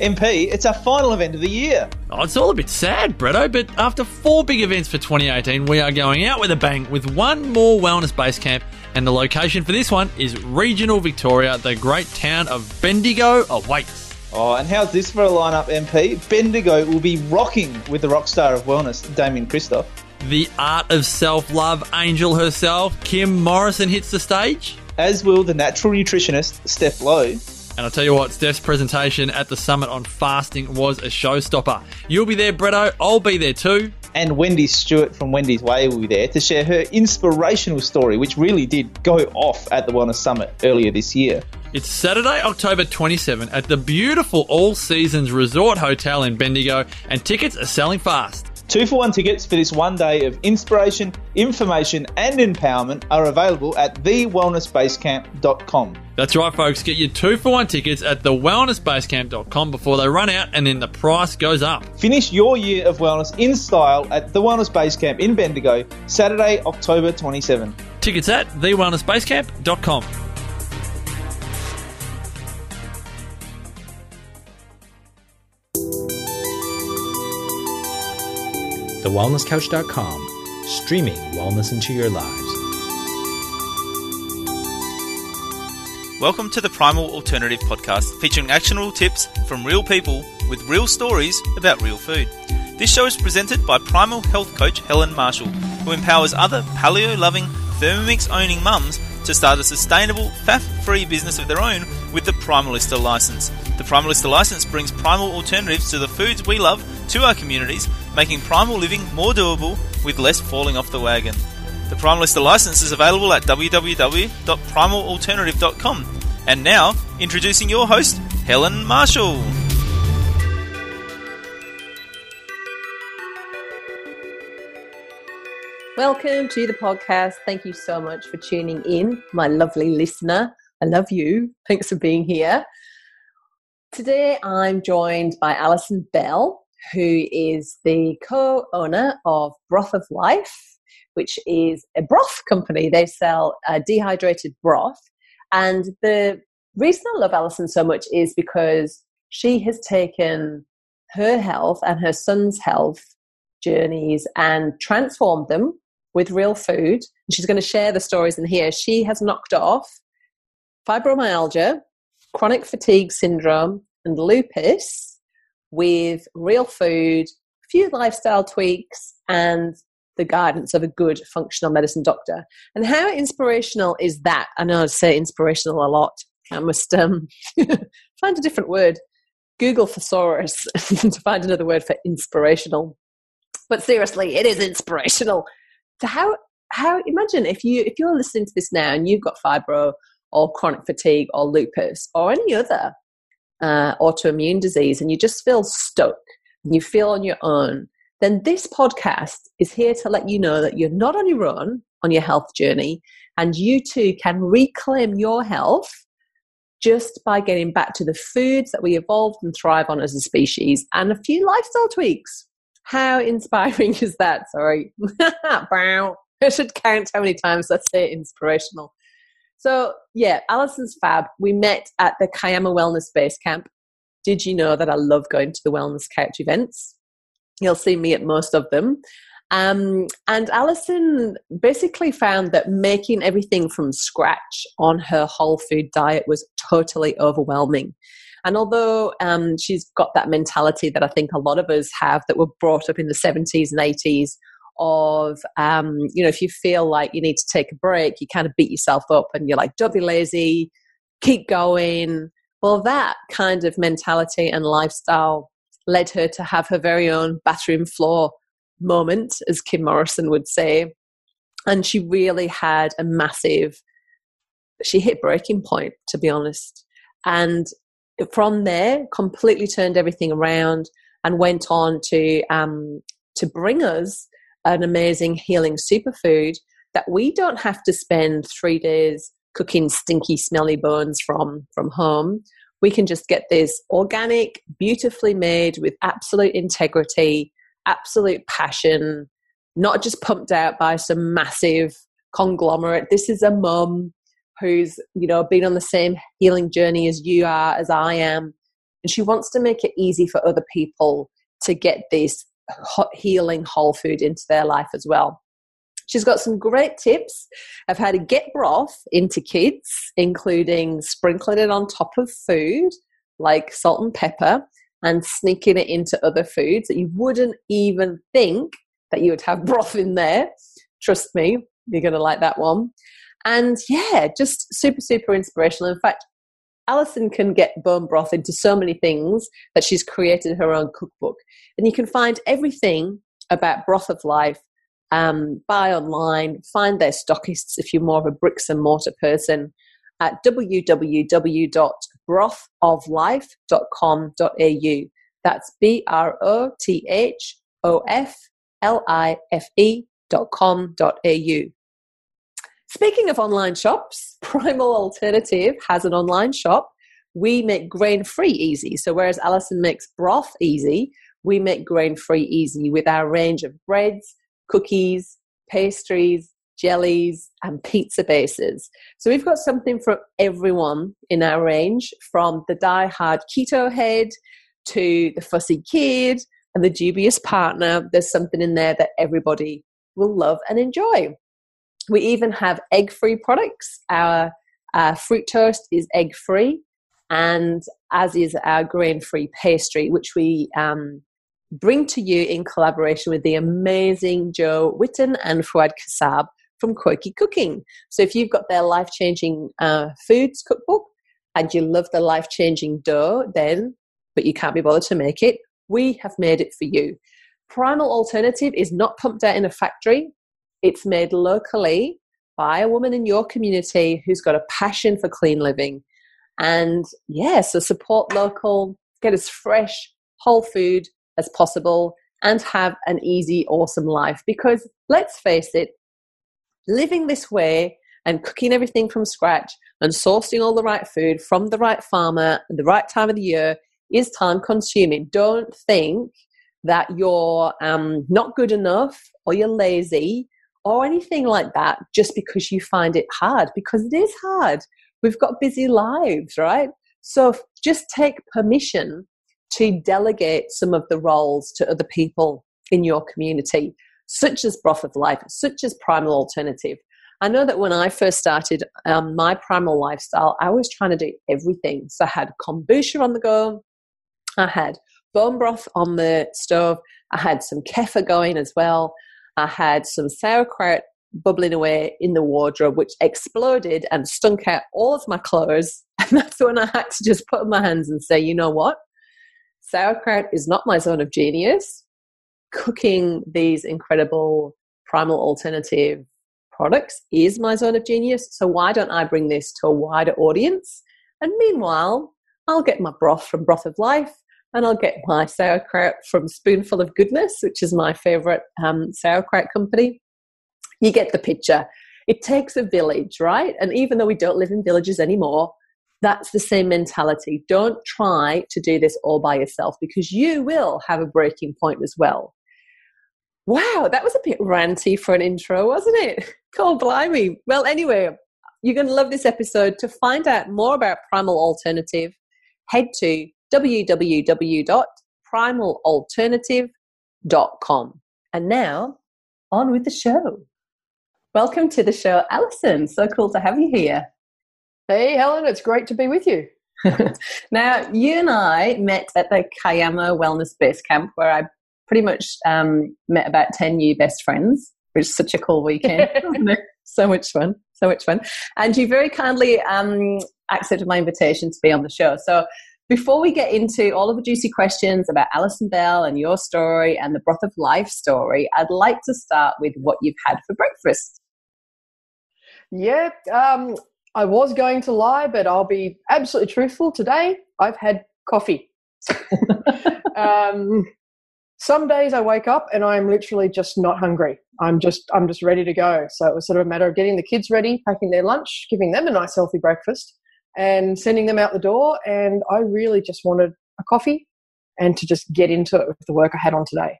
MP, it's our final event of the year. Oh, it's all a bit sad, Bretto, but after four big events for 2018, we are going out with a bang with one more wellness base camp, and the location for this one is regional Victoria. The great town of Bendigo oh, awaits. Oh, and how's this for a lineup, MP? Bendigo will be rocking with the rock star of wellness, Damian Kristof. The art of self love angel herself, Kim Morrison, hits the stage. As will the natural nutritionist, Steph Lowe. And I'll tell you what, Steph's presentation at the summit on fasting was a showstopper. You'll be there, Bretto. I'll be there too. And Wendy Stewart from Wendy's Way will be there to share her inspirational story, which really did go off at the Wellness Summit earlier this year. It's Saturday, October 27 at the beautiful All Seasons Resort Hotel in Bendigo, and tickets are selling fast. Two for one tickets for this one day of inspiration, information, and empowerment are available at thewellnessbasecamp.com. That's right, folks. Get your two for one tickets at thewellnessbasecamp.com before they run out and then the price goes up. Finish your year of wellness in style at the Wellness Base Camp in Bendigo, Saturday, October 27. Tickets at thewellnessbasecamp.com. TheWellnessCouch.com, streaming wellness into your lives. Welcome to the Primal Alternative Podcast, featuring actionable tips from real people with real stories about real food. This show is presented by Primal Health Coach Helen Marshall, who empowers other paleo loving, Thermomix owning mums to start a sustainable, faff free business of their own with the Primalista license. The Primalista license brings primal alternatives to the foods we love to our communities, making primal living more doable with less falling off the wagon. The Primalista license is available at www.primalalternative.com. And now, introducing your host, Helen Marshall. Welcome to the podcast. Thank you so much for tuning in, my lovely listener. I love you. Thanks for being here. Today I'm joined by Alison Bell, who is the co owner of Broth of Life, which is a broth company. They sell uh, dehydrated broth. And the reason I love Alison so much is because she has taken her health and her son's health journeys and transformed them with real food. She's going to share the stories in here. She has knocked off fibromyalgia, chronic fatigue syndrome, and lupus with real food, a few lifestyle tweaks, and the guidance of a good functional medicine doctor. And how inspirational is that? I know I say inspirational a lot. I must um, find a different word. Google thesaurus to find another word for inspirational. But seriously, it is inspirational so how how imagine if you if you're listening to this now and you've got fibro or chronic fatigue or lupus or any other uh, autoimmune disease and you just feel stuck and you feel on your own, then this podcast is here to let you know that you're not on your own on your health journey and you too can reclaim your health just by getting back to the foods that we evolved and thrive on as a species and a few lifestyle tweaks. How inspiring is that? Sorry. I should count how many times I say inspirational. So, yeah, Alison's fab. We met at the Kiama Wellness Base Camp. Did you know that I love going to the Wellness Couch events? You'll see me at most of them. Um, and Alison basically found that making everything from scratch on her whole food diet was totally overwhelming. And although um, she's got that mentality that I think a lot of us have that were brought up in the 70s and 80s of, um, you know, if you feel like you need to take a break, you kind of beat yourself up and you're like, don't be lazy, keep going. Well, that kind of mentality and lifestyle led her to have her very own bathroom floor moment, as Kim Morrison would say. And she really had a massive, she hit breaking point, to be honest. And from there, completely turned everything around and went on to um, to bring us an amazing healing superfood that we don't have to spend three days cooking stinky, smelly bones from from home. We can just get this organic, beautifully made with absolute integrity, absolute passion, not just pumped out by some massive conglomerate. This is a mum who's you know been on the same healing journey as you are as i am and she wants to make it easy for other people to get this healing whole food into their life as well. She's got some great tips of how to get broth into kids, including sprinkling it on top of food like salt and pepper and sneaking it into other foods that you wouldn't even think that you would have broth in there. Trust me, you're going to like that one. And yeah, just super, super inspirational. In fact, Alison can get bone broth into so many things that she's created her own cookbook. And you can find everything about Broth of Life um, buy online, find their stockists if you're more of a bricks and mortar person at www.brothoflife.com.au. That's B R O T H O F L I F E dot com dot au. Speaking of online shops, Primal Alternative has an online shop. We make grain free easy. So, whereas Alison makes broth easy, we make grain free easy with our range of breads, cookies, pastries, jellies, and pizza bases. So, we've got something for everyone in our range from the die hard keto head to the fussy kid and the dubious partner. There's something in there that everybody will love and enjoy. We even have egg free products. Our uh, fruit toast is egg free, and as is our grain free pastry, which we um, bring to you in collaboration with the amazing Jo Whitton and Fouad Kassab from Quirky Cooking. So if you've got their life changing uh, foods cookbook and you love the life changing dough, then, but you can't be bothered to make it, we have made it for you. Primal Alternative is not pumped out in a factory. It's made locally by a woman in your community who's got a passion for clean living. And yeah, so support local, get as fresh, whole food as possible, and have an easy, awesome life. Because let's face it, living this way and cooking everything from scratch and sourcing all the right food from the right farmer at the right time of the year is time consuming. Don't think that you're um, not good enough or you're lazy or anything like that just because you find it hard, because it is hard. We've got busy lives, right? So just take permission to delegate some of the roles to other people in your community, such as Broth of Life, such as Primal Alternative. I know that when I first started um, my primal lifestyle, I was trying to do everything. So I had kombucha on the go, I had bone broth on the stove, I had some kefir going as well. I had some sauerkraut bubbling away in the wardrobe, which exploded and stunk out all of my clothes. And that's when I had to just put in my hands and say, you know what? Sauerkraut is not my zone of genius. Cooking these incredible primal alternative products is my zone of genius. So why don't I bring this to a wider audience? And meanwhile, I'll get my broth from Broth of Life and I'll get my sauerkraut from Spoonful of Goodness, which is my favorite um, sauerkraut company. You get the picture. It takes a village, right? And even though we don't live in villages anymore, that's the same mentality. Don't try to do this all by yourself because you will have a breaking point as well. Wow, that was a bit ranty for an intro, wasn't it? Cold blimey. Well, anyway, you're going to love this episode. To find out more about Primal Alternative, head to www.primalalternative.com. And now, on with the show. Welcome to the show, Alison. So cool to have you here. Hey, Helen, it's great to be with you. now, you and I met at the Kiama Wellness Base Camp, where I pretty much um, met about 10 new best friends, which is such a cool weekend. so much fun. So much fun. And you very kindly um, accepted my invitation to be on the show. So, before we get into all of the juicy questions about Alison Bell and your story and the Broth of Life story, I'd like to start with what you've had for breakfast. Yeah, um, I was going to lie, but I'll be absolutely truthful. Today, I've had coffee. um, some days I wake up and I'm literally just not hungry. I'm just I'm just ready to go. So it was sort of a matter of getting the kids ready, packing their lunch, giving them a nice healthy breakfast, and sending them out the door. And I really just wanted a coffee and to just get into it with the work I had on today.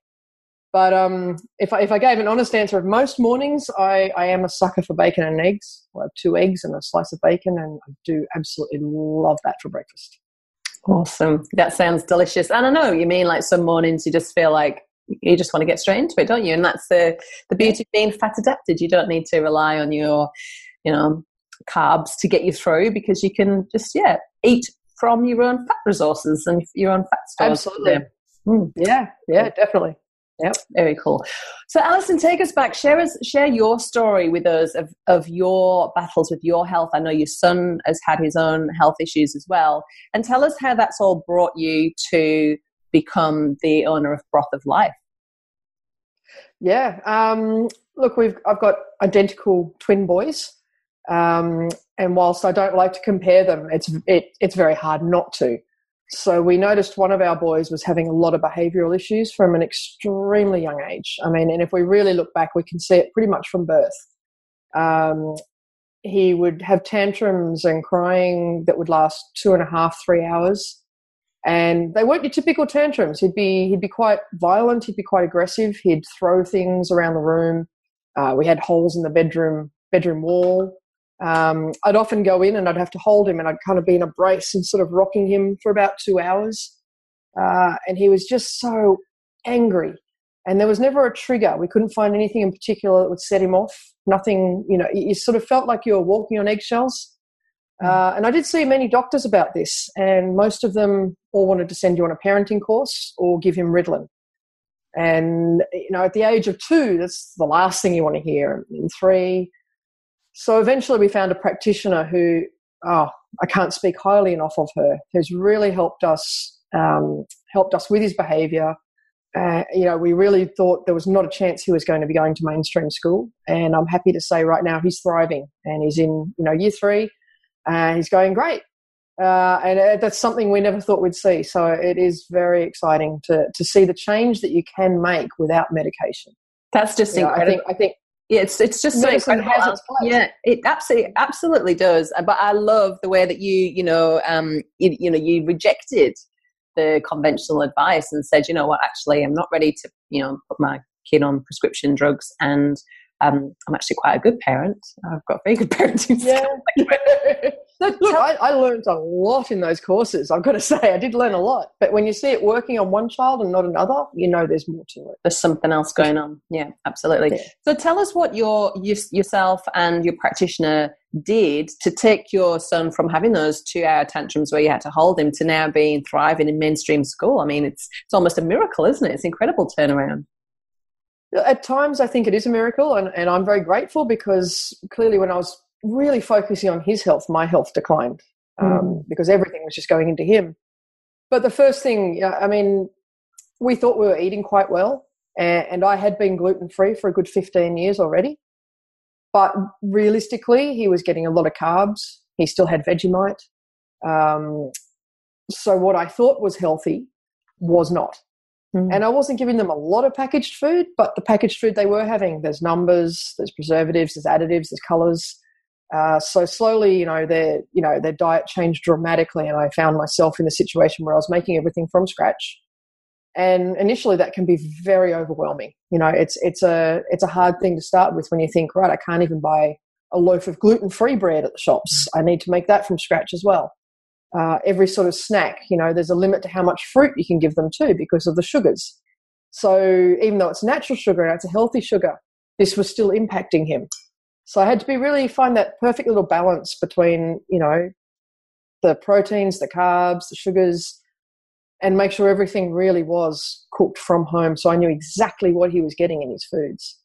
But um, if, I, if I gave an honest answer of most mornings, I, I am a sucker for bacon and eggs. I have two eggs and a slice of bacon, and I do absolutely love that for breakfast. Awesome. That sounds delicious. And I know you mean like some mornings you just feel like you just want to get straight into it, don't you? And that's the the beauty of being fat adapted. You don't need to rely on your, you know, carbs to get you through because you can just yeah eat from your own fat resources and your own fat stores. Absolutely. Mm. Yeah, yeah, definitely. Yep, very cool. So, Alison, take us back. Share us, share your story with us of, of your battles with your health. I know your son has had his own health issues as well, and tell us how that's all brought you to become the owner of Broth of Life. Yeah, um, look, we've I've got identical twin boys, um, and whilst I don't like to compare them, it's it, it's very hard not to. So we noticed one of our boys was having a lot of behavioural issues from an extremely young age. I mean, and if we really look back, we can see it pretty much from birth. Um, he would have tantrums and crying that would last two and a half, three hours, and they weren't your typical tantrums. He'd be he'd be quite violent. He'd be quite aggressive. He'd throw things around the room. Uh, we had holes in the bedroom bedroom wall um, I'd often go in and I'd have to hold him and I'd kind of be in a brace and sort of rocking him for about two hours. Uh, and he was just so angry. And there was never a trigger. We couldn't find anything in particular that would set him off. Nothing, you know, you sort of felt like you were walking on eggshells. Hmm. Uh, and I did see many doctors about this, and most of them all wanted to send you on a parenting course or give him Ritalin. And, you know, at the age of two, that's the last thing you want to hear. And three, so eventually we found a practitioner who, oh, I can't speak highly enough of her, who's really helped us, um, helped us with his behaviour. Uh, you know, we really thought there was not a chance he was going to be going to mainstream school, and I'm happy to say right now he's thriving and he's in you know year three, and he's going great. Uh, and uh, that's something we never thought we'd see. So it is very exciting to to see the change that you can make without medication. That's just you know, I think I think yeah, it's it's just so incredible. Yeah, it absolutely absolutely does. But I love the way that you you know um you, you know you rejected the conventional advice and said, you know what, actually, I'm not ready to you know put my kid on prescription drugs and um, I'm actually quite a good parent. I've got very good parenting yeah. Look, I, I, learned a lot in those courses. I've got to say, I did learn a lot. But when you see it working on one child and not another, you know there's more to it. There's something else going on. Yeah, absolutely. Yeah. So tell us what your you, yourself and your practitioner did to take your son from having those two-hour tantrums where you had to hold him to now being thriving in mainstream school. I mean, it's it's almost a miracle, isn't it? It's incredible turnaround at times I think it is a miracle, and, and I'm very grateful because clearly when I was really focusing on his health, my health declined um, mm. because everything was just going into him. But the first thing, I mean, we thought we were eating quite well, and, and I had been gluten free for a good 15 years already. But realistically, he was getting a lot of carbs. He still had Vegemite. Um, so what I thought was healthy was not. Mm. And I wasn't giving them a lot of packaged food, but the packaged food they were having, there's numbers, there's preservatives, there's additives, there's colors. Uh, so slowly, you know, their you know their diet changed dramatically, and I found myself in a situation where I was making everything from scratch. And initially, that can be very overwhelming. You know, it's it's a it's a hard thing to start with when you think, right, I can't even buy a loaf of gluten free bread at the shops. I need to make that from scratch as well uh, every sort of snack, you know, there's a limit to how much fruit you can give them too because of the sugars. So even though it's natural sugar and it's a healthy sugar, this was still impacting him. So I had to be really find that perfect little balance between, you know, the proteins, the carbs, the sugars, and make sure everything really was cooked from home. So I knew exactly what he was getting in his foods.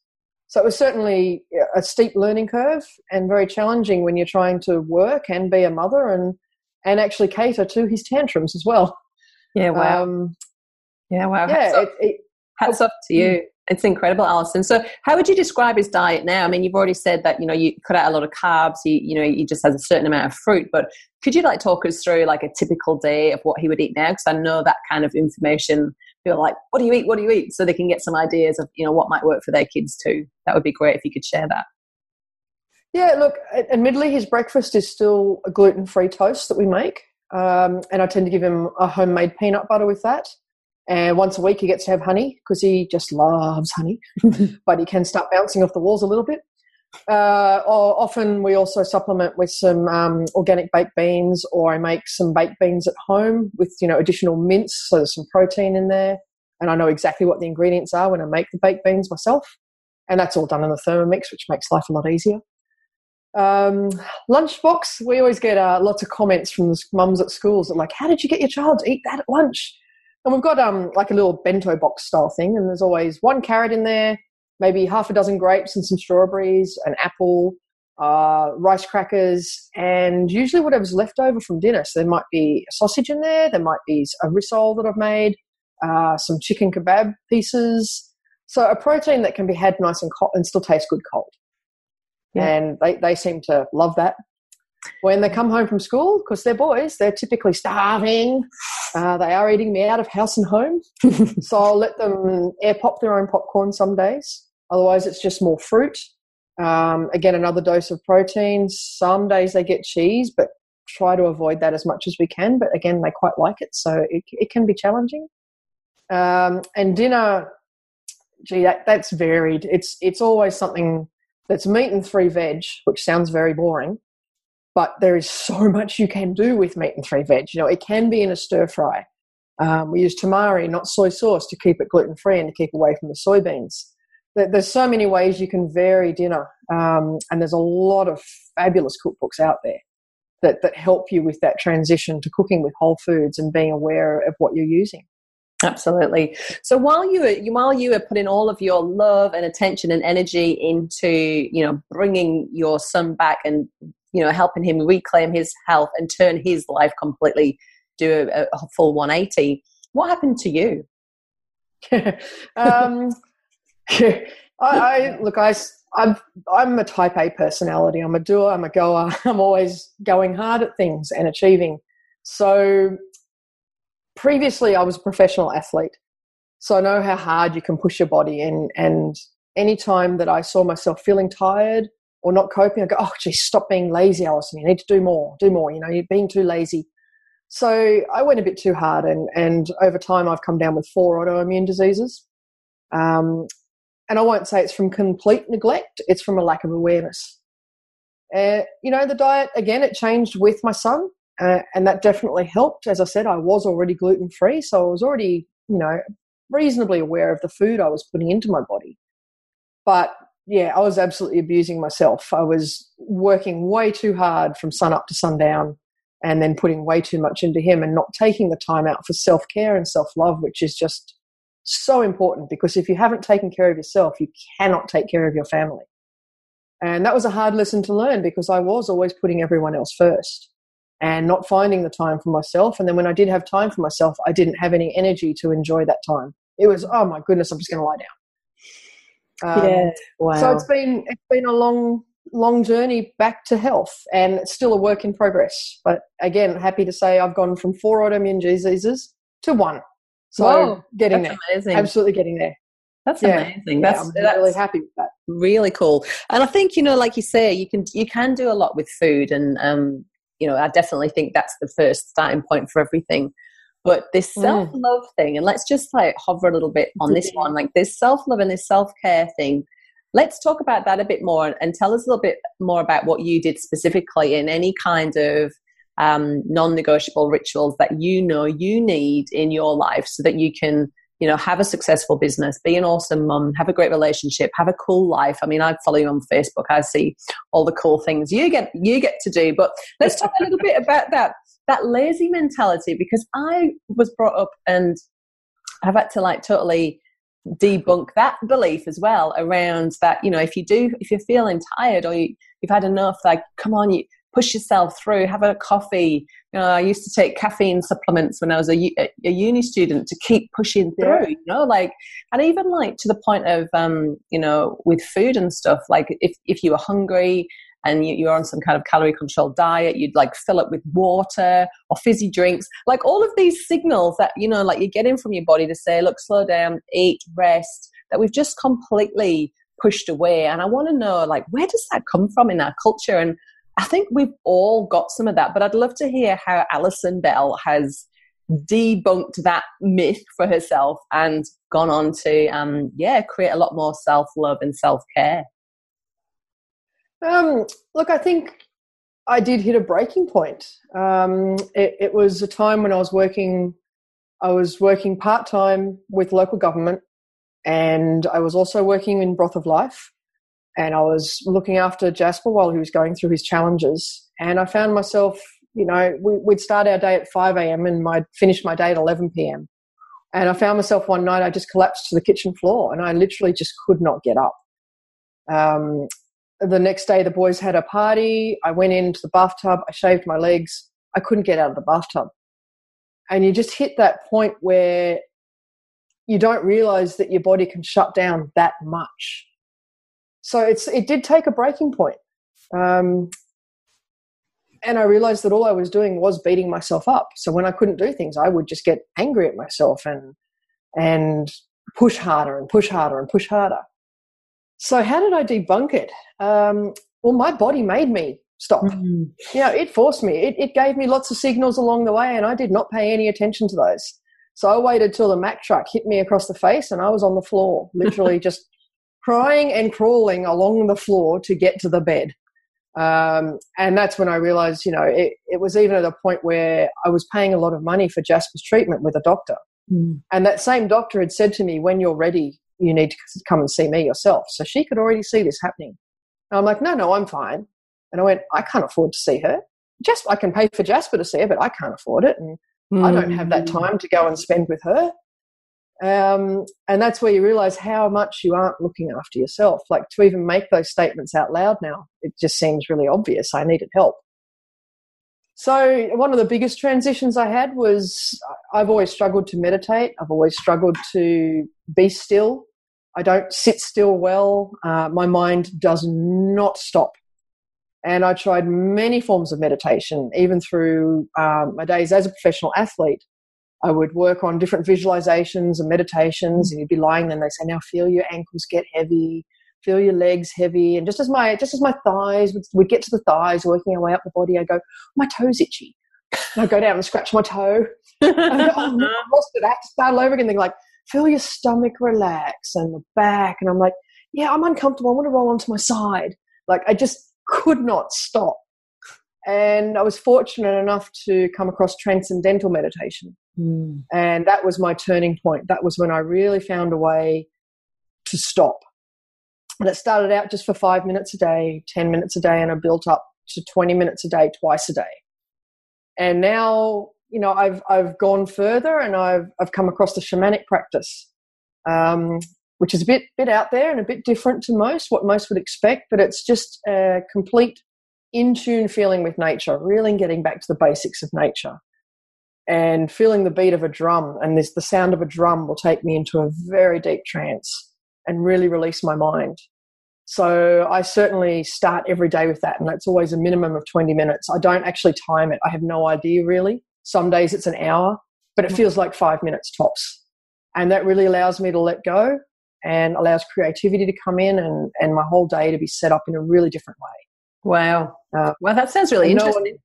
So it was certainly a steep learning curve and very challenging when you're trying to work and be a mother and and actually cater to his tantrums as well. Yeah, wow. Um, yeah, wow. Yeah, hats, off, it, it, hats off to you. It's incredible, Alison. So, how would you describe his diet now? I mean, you've already said that you know you cut out a lot of carbs. He, you know, he just has a certain amount of fruit. But could you like talk us through like a typical day of what he would eat now? Because I know that kind of information. Feel like, what do you eat? What do you eat? So they can get some ideas of you know what might work for their kids too. That would be great if you could share that. Yeah, look, admittedly, his breakfast is still a gluten free toast that we make. Um, and I tend to give him a homemade peanut butter with that. And once a week, he gets to have honey because he just loves honey, but he can start bouncing off the walls a little bit. Uh, or often we also supplement with some um, organic baked beans, or I make some baked beans at home with you know additional mince, so there's some protein in there, and I know exactly what the ingredients are when I make the baked beans myself, and that's all done in the Thermomix, which makes life a lot easier. Um, lunchbox, we always get uh, lots of comments from the mums at schools that like, how did you get your child to eat that at lunch? And we've got um, like a little bento box style thing, and there's always one carrot in there, maybe half a dozen grapes and some strawberries, an apple, uh, rice crackers, and usually whatever's left over from dinner. So there might be a sausage in there, there might be a rissole that I've made, uh, some chicken kebab pieces. So a protein that can be had nice and cold and still taste good cold. Yeah. And they, they seem to love that. When they come home from school, because they're boys, they're typically starving. Uh, they are eating me out of house and home. so I'll let them air pop their own popcorn some days. Otherwise, it's just more fruit. Um, again, another dose of protein. Some days they get cheese, but try to avoid that as much as we can. But again, they quite like it, so it, it can be challenging. Um, and dinner, gee, that, that's varied. It's it's always something that's meat and three veg, which sounds very boring, but there is so much you can do with meat and three veg. You know, it can be in a stir fry. Um, we use tamari, not soy sauce, to keep it gluten free and to keep away from the soybeans there's so many ways you can vary dinner, um, and there's a lot of fabulous cookbooks out there that that help you with that transition to cooking with whole foods and being aware of what you're using. Absolutely. So while you were while you were putting all of your love and attention and energy into you know bringing your son back and you know helping him reclaim his health and turn his life completely do a, a full 180, what happened to you? um, I, I look, I, I'm, I'm a type A personality. I'm a doer. I'm a goer. I'm always going hard at things and achieving. So previously, I was a professional athlete, so I know how hard you can push your body. And and any time that I saw myself feeling tired or not coping, I go, oh, geez, stop being lazy, Alison. You need to do more, do more. You know, you're being too lazy. So I went a bit too hard, and and over time, I've come down with four autoimmune diseases. Um, and I won't say it's from complete neglect, it's from a lack of awareness. Uh, you know, the diet, again, it changed with my son, uh, and that definitely helped. As I said, I was already gluten free, so I was already, you know, reasonably aware of the food I was putting into my body. But yeah, I was absolutely abusing myself. I was working way too hard from sun up to sundown and then putting way too much into him and not taking the time out for self care and self love, which is just so important because if you haven't taken care of yourself, you cannot take care of your family. And that was a hard lesson to learn because I was always putting everyone else first and not finding the time for myself. And then when I did have time for myself, I didn't have any energy to enjoy that time. It was, oh my goodness, I'm just going to lie down. Um, yeah, wow. So it's been it's been a long long journey back to health, and it's still a work in progress. But again, happy to say I've gone from four autoimmune diseases to one. So Whoa, getting there, amazing. absolutely getting there. That's yeah. amazing. That's, yeah, I'm that's really happy with that. Really cool. And I think you know, like you say, you can you can do a lot with food, and um, you know, I definitely think that's the first starting point for everything. But this self love mm. thing, and let's just like hover a little bit on this one, like this self love and this self care thing. Let's talk about that a bit more and tell us a little bit more about what you did specifically in any kind of um, non-negotiable rituals that you know you need in your life so that you can you know have a successful business be an awesome mum have a great relationship have a cool life. I mean i follow you on facebook. I see all the cool things you get you get to do. But let's talk a little bit about that that lazy mentality because i was brought up and i've had to like totally debunk that belief as well around that you know if you do if you're feeling tired or you, you've had enough like come on you push yourself through, have a coffee. You know, I used to take caffeine supplements when I was a, a uni student to keep pushing through, yeah. you know, like, and even like to the point of, um, you know, with food and stuff, like if, if you were hungry and you, you're on some kind of calorie controlled diet, you'd like fill it with water or fizzy drinks, like all of these signals that, you know, like you're getting from your body to say, look, slow down, eat, rest, that we've just completely pushed away. And I want to know, like, where does that come from in our culture? And I think we've all got some of that, but I'd love to hear how Alison Bell has debunked that myth for herself and gone on to, um, yeah, create a lot more self love and self care. Um, look, I think I did hit a breaking point. Um, it, it was a time when I was working. I was working part time with local government, and I was also working in Broth of Life, and I was looking after Jasper while he was going through his challenges. And I found myself, you know, we, would start our day at five a.m. and I'd finish my day at eleven p.m. And I found myself one night I just collapsed to the kitchen floor, and I literally just could not get up. Um, the next day, the boys had a party. I went into the bathtub. I shaved my legs. I couldn't get out of the bathtub. And you just hit that point where you don't realize that your body can shut down that much. So it's it did take a breaking point. Um, and I realized that all I was doing was beating myself up. So when I couldn't do things, I would just get angry at myself and and push harder and push harder and push harder. So how did I debunk it? Um, well, my body made me stop. Mm-hmm. You know, it forced me. It, it gave me lots of signals along the way, and I did not pay any attention to those. So I waited till the Mack truck hit me across the face, and I was on the floor, literally just crying and crawling along the floor to get to the bed. Um, and that's when I realized, you know, it, it, was even at a point where I was paying a lot of money for Jasper's treatment with a doctor. Mm. And that same doctor had said to me, when you're ready, you need to come and see me yourself. So she could already see this happening. And I'm like, no, no, I'm fine. And I went, I can't afford to see her. Just I can pay for Jasper to see her, but I can't afford it. And mm. I don't have that time to go and spend with her. Um, and that's where you realize how much you aren't looking after yourself. Like to even make those statements out loud now, it just seems really obvious. I needed help. So, one of the biggest transitions I had was I've always struggled to meditate. I've always struggled to be still. I don't sit still well. Uh, my mind does not stop. And I tried many forms of meditation, even through um, my days as a professional athlete. I would work on different visualizations and meditations, mm. and you'd be lying there and they say, Now feel your ankles get heavy, feel your legs heavy. And just as my just as my thighs would, would get to the thighs, working our way up the body, I go, My toe's itchy. And I go down and scratch my toe. and I go, oh, I lost it. I have to start all over again. They're like, feel your stomach relax and the back. And I'm like, yeah, I'm uncomfortable. I want to roll onto my side. Like I just could not stop. And I was fortunate enough to come across transcendental meditation. Mm. And that was my turning point. That was when I really found a way to stop. And it started out just for five minutes a day, 10 minutes a day, and I built up to 20 minutes a day, twice a day. And now, you know, I've, I've gone further and I've, I've come across the shamanic practice, um, which is a bit, bit out there and a bit different to most, what most would expect, but it's just a complete in tune feeling with nature, really getting back to the basics of nature and feeling the beat of a drum and this the sound of a drum will take me into a very deep trance and really release my mind. So i certainly start every day with that and that's always a minimum of 20 minutes. I don't actually time it. I have no idea really. Some days it's an hour but it feels like five minutes tops. And that really allows me to let go and allows creativity to come in and, and my whole day to be set up in a really different way. Wow. Uh, well that sounds really interesting no one,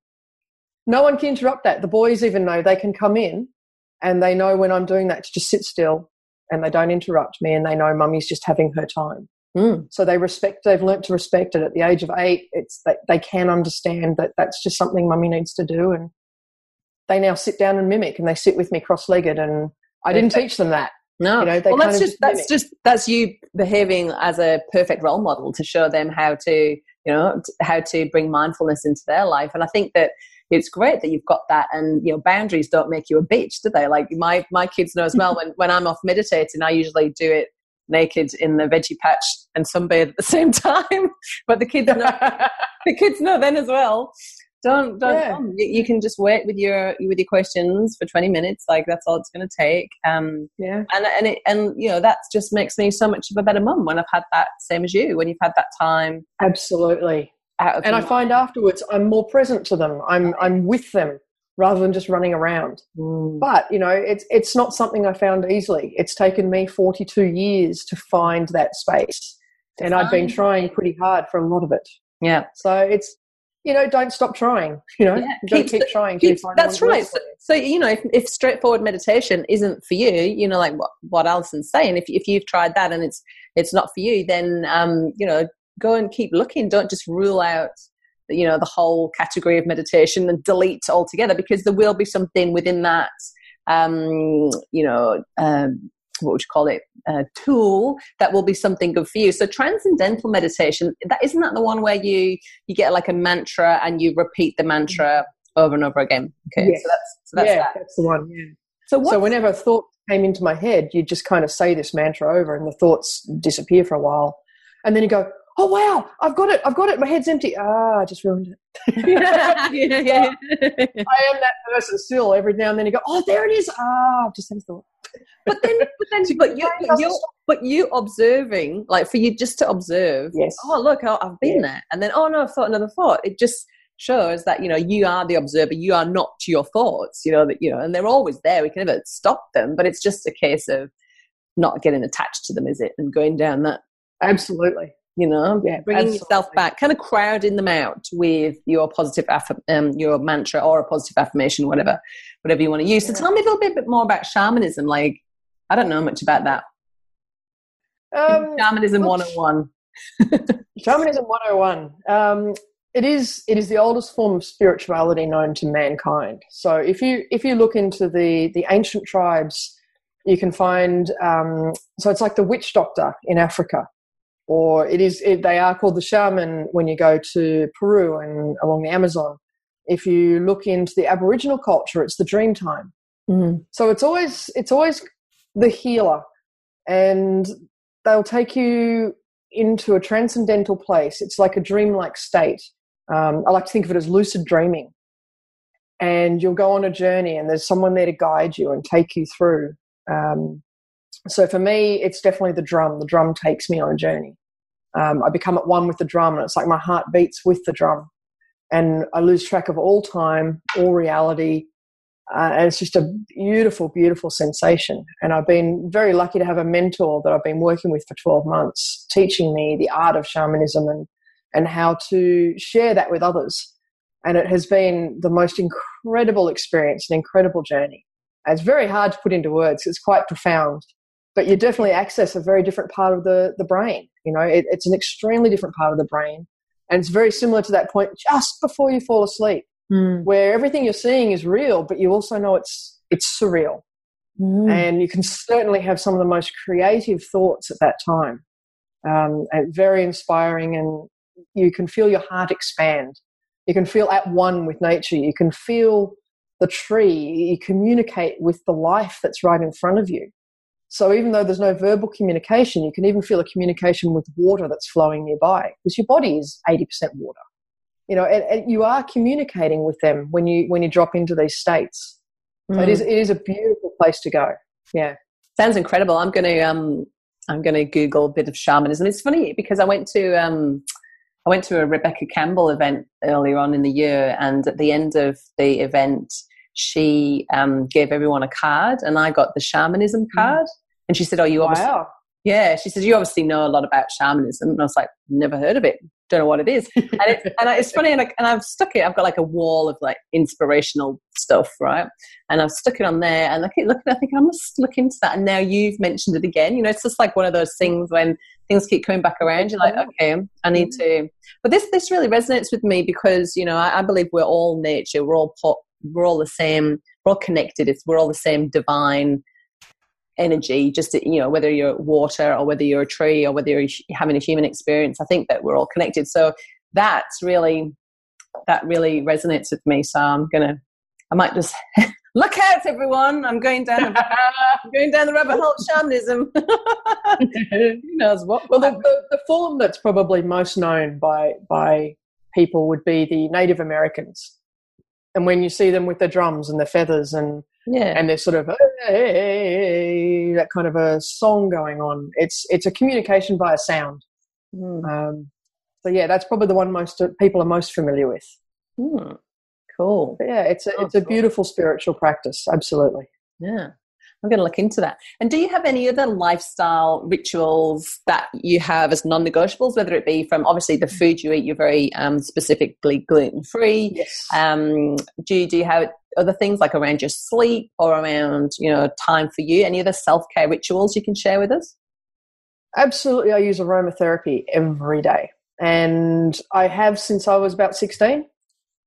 no one can interrupt that. The boys even know they can come in and they know when I'm doing that to just sit still and they don't interrupt me and they know mummy's just having her time. Mm. So they respect, they've learnt to respect it at the age of eight. It's they, they can understand that that's just something mummy needs to do. And they now sit down and mimic and they sit with me cross legged. And I didn't teach them that. No, you know, well, that's just, just that's just that's you behaving as a perfect role model to show them how to you know how to bring mindfulness into their life. And I think that it's great that you've got that and you know boundaries don't make you a bitch do they? Like my my kids know as well when when i'm off meditating i usually do it naked in the veggie patch and sunbathe at the same time. But the kids know the kids know then as well. Don't don't yeah. you, you, can just wait with your with your questions for 20 minutes like that's all it's going to take. Um yeah. and and it, and you know that just makes me so much of a better mum when i've had that same as you when you've had that time. Absolutely and I find afterwards I'm more present to them. I'm I'm with them rather than just running around. Mm. But you know, it's it's not something I found easily. It's taken me 42 years to find that space, and I've been trying pretty hard for a lot of it. Yeah. So it's you know, don't stop trying. You know, yeah, don't keep, keep trying. Keep, that's right. So, so, you know, if, if straightforward meditation isn't for you, you know, like what what Alison's saying, if if you've tried that and it's it's not for you, then um, you know, go and keep looking. Don't just rule out you know the whole category of meditation and delete altogether because there will be something within that um, you know um, what would you call it uh, tool that will be something good for you so transcendental meditation that isn't that the one where you you get like a mantra and you repeat the mantra over and over again okay Yes. so that's so that's yeah, that that's the one. Yeah. so So whenever a thought came into my head, you just kind of say this mantra over, and the thoughts disappear for a while, and then you go, "Oh wow, I've got it! I've got it! My head's empty. Ah, I just ruined it." yeah, yeah. I am that person still. Every now and then you go, "Oh, there it is! Ah, I've just had a thought." but then but then but you but you stop. but you observing like for you just to observe Yes. oh look oh, i've been Yeah. there and then oh no i've thought another thought it just shows that you know you are the observer you are not to your thoughts you know that you know and they're always there we can never stop them but it's just a case of not getting attached to them is it and going down that Absolutely. You know Yeah, bringing yourself back kind of crowding them out with your positive aff- um, your mantra or a positive affirmation whatever whatever you want to use so Yeah. tell me a little bit, more about shamanism like i don't know much about that Um, shamanism look- 101 Shamanism 101. Um, it is it is the oldest form of spirituality known to mankind. So if you if you look into the the ancient tribes, you can find um, so it's like the witch doctor in Africa, or it is it, they are called the shaman when you go to Peru and along the Amazon. If you look into the Aboriginal culture, it's the dream time. So it's always it's always the healer, and they'll take you into a transcendental place. It's like a dreamlike state. Um, I like to think of it as lucid dreaming. And you'll go on a journey, and there's someone there to guide you and take you through. Um, so for me, it's definitely the drum. The drum takes me on a journey. Um, I become at one with the drum, and it's like my heart beats with the drum, and I lose track of all time, all reality, uh, and it's just a beautiful, beautiful sensation. And I've been very lucky to have a mentor that I've been working with for 12 months, teaching me the art of shamanism and, and how to share that with others. And it has been the most incredible experience, an incredible journey. And it's very hard to put into words. It's quite profound, but you definitely access a very different part of the, the brain. You know, it, it's an extremely different part of the brain. And it's very similar to that point just before you fall asleep where everything you're seeing is real, but you also know it's it's surreal, and you can certainly have some of the most creative thoughts at that time, um, and very inspiring. And you can feel your heart expand. You can feel at one with nature. You can feel the tree. You communicate with the life that's right in front of you. So even though there's no verbal communication, you can even feel a communication with water that's flowing nearby because your body is 80% water you know, and, and you are communicating with them when you when you drop into these states. So it is it is a beautiful place to go. Yeah. Sounds incredible. I'm going to um I'm going to Google a bit of shamanism. It's funny because I went to um I went to a Rebecca Campbell event earlier on in the year, and at the end of the event, she um, gave everyone a card, and I got the shamanism card. And she said, "Oh, you obviously Wow. Yeah, she said, you obviously know a lot about shamanism, and I was like, never heard of it, don't know what it is. And, it, and it's funny, and, I, and I've stuck it. I've got like a wall of like inspirational stuff, right? And I've stuck it on there, and I keep looking. I think I must look into that. And now you've mentioned it again. You know, it's just like one of those things when things keep coming back around. You're like, oh. okay, I need mm. to. But this this really resonates with me because you know I, I believe we're all nature. We're all po- we're all the same. We're all connected. It's we're all the same divine energy just you know whether you're water or whether you're a tree or whether you're having a human experience i think that we're all connected. So that's really that really resonates with me. So i'm gonna i might just look out everyone. I'm going down the, I'm going down the rabbit hole shamanism. Who knows what Well, the, the, the form that's probably most known by by people would be the Native Americans, and when you see them with the drums and the feathers and yeah and there's sort of hey, that kind of a song going on. It's it's a communication via sound. Hmm. Um, so yeah, that's probably the one most people are most familiar with. Hmm. cool But yeah, it's a Oh, it's a cool. beautiful spiritual practice. Absolutely. Yeah. I'm going to look into that. And do you have any other lifestyle rituals that you have as non negotiables, whether it be from obviously the food you eat, you're very um, specifically gluten free? Yes. Um, do, you, do you have other things like around your sleep or around, you know, time for you? Any other self care rituals you can share with us? Absolutely, I use aromatherapy every day. and I have since I was about 16.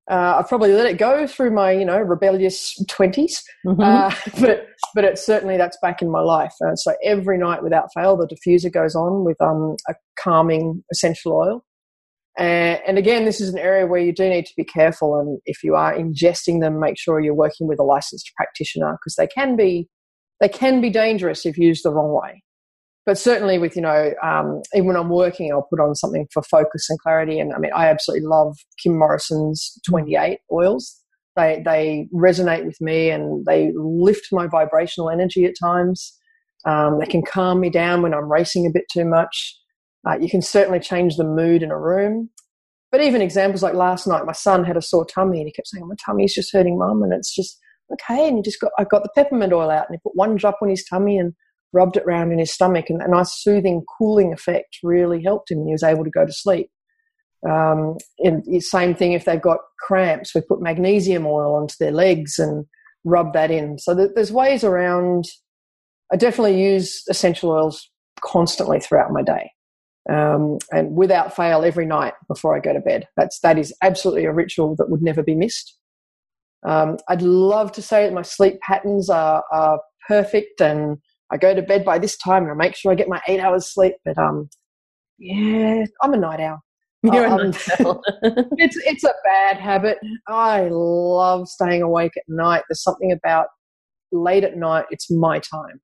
Uh, I've probably let it go through my, you know, rebellious 20s, Mhm. uh, but but it's certainly that's back in my life. Uh, so every night, without fail, the diffuser goes on with um, a calming essential oil. And, and again, this is an area where you do need to be careful. And if you are ingesting them, make sure you're working with a licensed practitioner because they can be they can be dangerous if used the wrong way. But certainly, with you know, um, even when I'm working, I'll put on something for focus and clarity. And I mean, I absolutely love Kim Morrison's 28 oils. They they resonate with me and they lift my vibrational energy at times. Um, they can calm me down when I'm racing a bit too much. Uh, you can certainly change the mood in a room. But even examples like last night, my son had a sore tummy and he kept saying, "My tummy's just hurting, mum," and it's just okay. And he just got I got the peppermint oil out and he put one drop on his tummy and rubbed it around in his stomach, and a nice soothing, cooling effect really helped him, and he was able to go to sleep. Um, and same thing if they've got cramps, we put magnesium oil onto their legs and rub that in. So there's ways around. I definitely use essential oils constantly throughout my day, um, and without fail every night before I go to bed. That's that is absolutely a ritual that would never be missed. Um, I'd love to say that my sleep patterns are, are perfect and I go to bed by this time and I make sure I get my eight hours sleep. But um, yeah, I'm a night owl. You're a Um, night owl. it's it's a bad habit. I love staying awake at night. There's something about late at night. It's my time.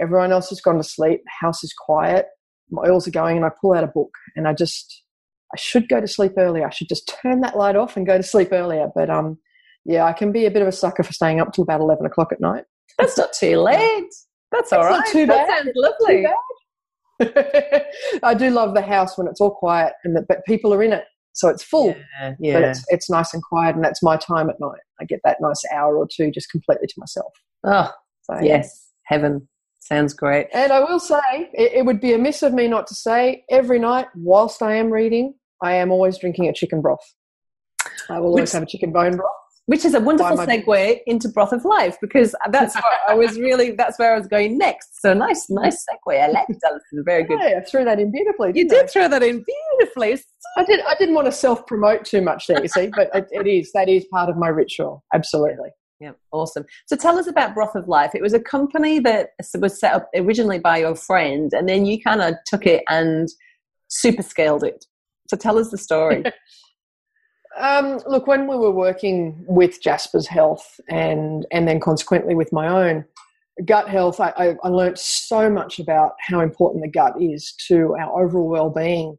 Everyone else has gone to sleep. The house is quiet. My oils are going, and I pull out a book, and I just I should go to sleep earlier. I should just turn that light off and go to sleep earlier. But um, yeah, I can be a bit of a sucker for staying up till about eleven o'clock at night. That's not too late. That's all right. too that sounds lovely. I do love the house when it's all quiet and the, but people are in it, so it's full. Yeah, But it's it's nice and quiet, and that's my time at night. I get that nice hour or two just completely to myself. Oh, So, yes. Heaven. Sounds great. And I will say, it, it would be amiss of me not to say every night, whilst I am reading, I am always drinking a chicken broth. I will always Which- have a chicken bone broth. Which is a wonderful Why am I- segue into broth of life because that's what I was really that's where I was going next. So nice, nice segue. I like it, Alison. Very good. Hey, I threw that in beautifully. You I? did throw that in beautifully. I did. I didn't want to self promote too much there, you see, but it, it is that is part of my ritual. Absolutely. Yeah, awesome. So tell us about Broth of Life. It was a company that was set up originally by your friend, and then you kind of took it and super scaled it. So tell us the story. Um, look, when we were working with Jasper's Health and and then consequently with my own gut health, I, I, I learned so much about how important the gut is to our overall well being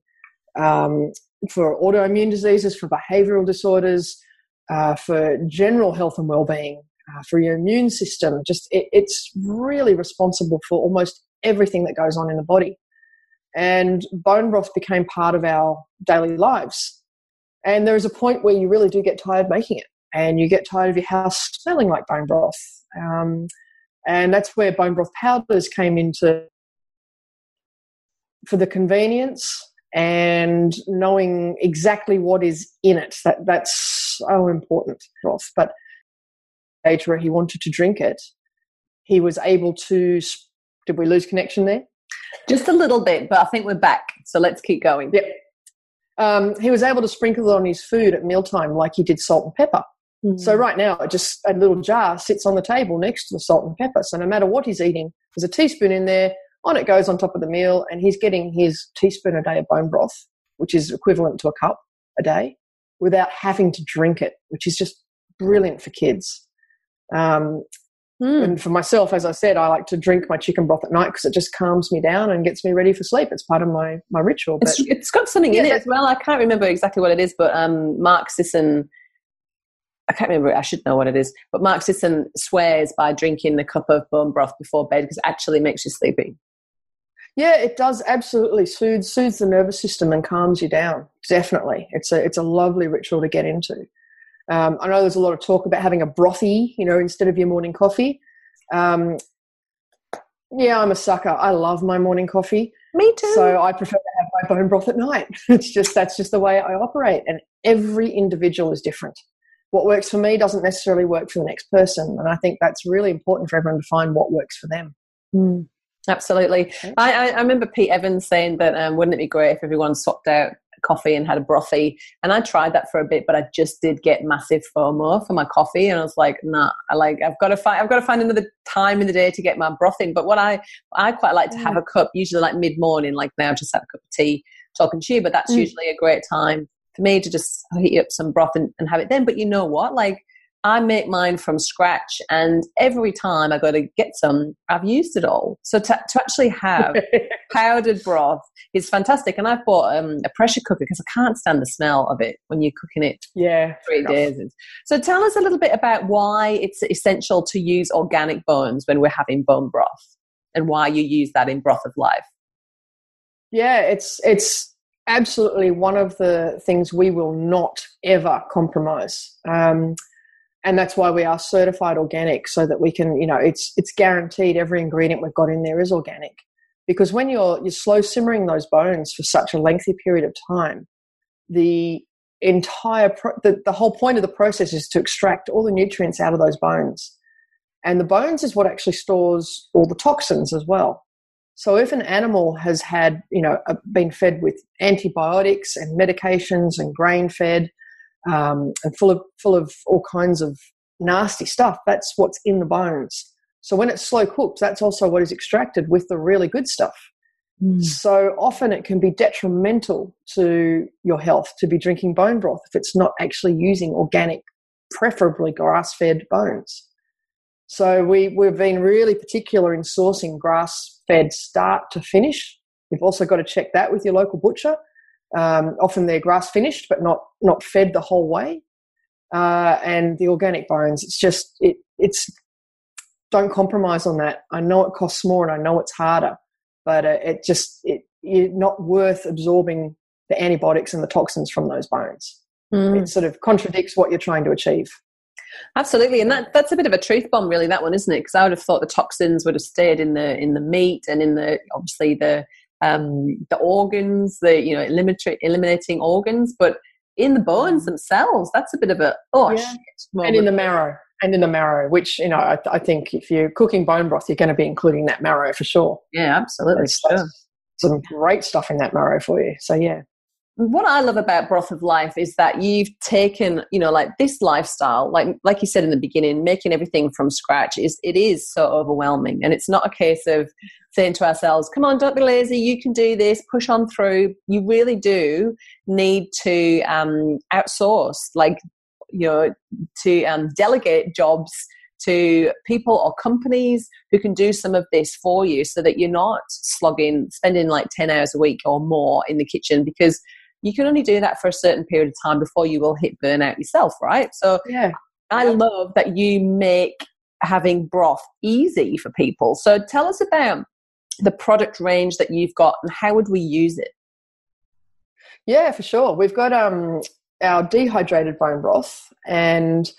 um, for autoimmune diseases, for behavioural disorders, uh, for general health and well being, uh, for your immune system. Just it, it's really responsible for almost everything that goes on in the body. And bone broth became part of our daily lives. And there is a point where you really do get tired making it, and you get tired of your house smelling like bone broth. Um, and that's where bone broth powders came into for the convenience and knowing exactly what is in it. That that's so important, broth. But age where he wanted to drink it, he was able to. Did we lose connection there? Just a little bit, but I think we're back. So let's keep going. Yep. Um, he was able to sprinkle it on his food at mealtime like he did salt and pepper. So Mm. right now, it just a little jar sits on the table next to the salt and pepper. So no matter what he's eating, there's a teaspoon in there. On it goes on top of the meal, and he's getting his teaspoon a day of bone broth, which is equivalent to a cup a day, without having to drink it, which is just brilliant for kids. Um, Mm. and for myself, as I said, I like to drink my chicken broth at night because it just calms me down and gets me ready for sleep. It's part of my my ritual. But It's, it's got something in it as well. I can't remember exactly what it is, but um, Mark Sisson, I can't remember. I should know what it is. But Mark Sisson swears by drinking the cup of bone broth before bed because it actually makes you sleepy. Yeah, it does absolutely soothe soothes the nervous system and calms you down. Definitely, it's a it's a lovely ritual to get into. Um, I know there's a lot of talk about having a brothy, you know, instead of your morning coffee. Um, yeah, I'm a sucker. I love my morning coffee, Me too. so I prefer to have my bone broth at night. It's just that's just the way I operate, and every individual is different. What works for me doesn't necessarily work for the next person, and I think that's really important for everyone to find what works for them. Mm, absolutely. I, I, remember Pete Evans saying that um, wouldn't it be great if everyone swapped out coffee and had a brothy. And I tried that for a bit, but I just did get massive FOMO for my coffee. And I was like, nah, I like, I've got to find, I've got to find another time in the day to get my brothing. But what I, I quite like to have a cup, usually like mid morning, like now, just have a cup of tea, talking to you. But that's mm. usually a great time for me to just heat up some broth and, and have it then. But you know what? Like, I make mine from scratch, and every time I go to get some, I've used it all. So to, to actually have powdered broth is fantastic. And I've bought um, a pressure cooker because I can't stand the smell of it when you're cooking it. Yeah, three days. So tell us a little bit about why it's essential to use organic bones when we're having bone broth, and why you use that in broth of life. Yeah, it's it's absolutely one of the things we will not ever compromise. Um, and that's why we are certified organic so that we can you know it's it's guaranteed every ingredient we've got in there is organic. Because when you're you're slow simmering those bones for such a lengthy period of time the entire pro- the, the whole point of the process is to extract all the nutrients out of those bones. And the bones is what actually stores all the toxins as well. So if an animal has had you know uh, been fed with antibiotics and medications and grain fed um, and full of full of all kinds of nasty stuff. That's what's in the bones. So when it's slow cooked, that's also what is extracted with the really good stuff. Mm. So often it can be detrimental to your health to be drinking bone broth if it's not actually using organic, preferably grass fed bones. So we, we've been really particular in sourcing grass fed start to finish. You've also got to check that with your local butcher um, often they're grass finished, but not not fed the whole way. Uh, and the organic bones, it's just it it's don't compromise on that. I know it costs more and I know it's harder, but uh, it just it you're not worth absorbing the antibiotics and the toxins from those bones. Mm. It sort of contradicts what you're trying to achieve. Absolutely, and that that's a bit of a truth bomb, really. That one, isn't it? Because I would have thought the toxins would have stayed in the in the meat and in the obviously the um, the organs, the you know eliminating, eliminating organs, but in the bones mm. themselves, that's a bit of a oh yeah. And in the marrow, and in the marrow, which you know I, I, think if you're cooking bone broth, you're going to be including that marrow for sure. Yeah, absolutely. Sure. Some great stuff in that marrow for you. So yeah what I love about Broth of Life is that you've taken, you know, like this lifestyle, like like you said in the beginning, making everything from scratch is it is so overwhelming, and it's not a case of saying to ourselves, "Come on, don't be lazy, you can do this, push on through." You really do need to um, outsource, like you know, to um, delegate jobs to people or companies who can do some of this for you so that you're not slogging spending like 10 hours a week or more in the kitchen because you can only do that for a certain period of time before you will hit burnout yourself, right? So yeah. I love that you make having broth easy for people. So tell us about the product range that you've got and how would we use it? Yeah, for sure. We've got um, our dehydrated bone broth, and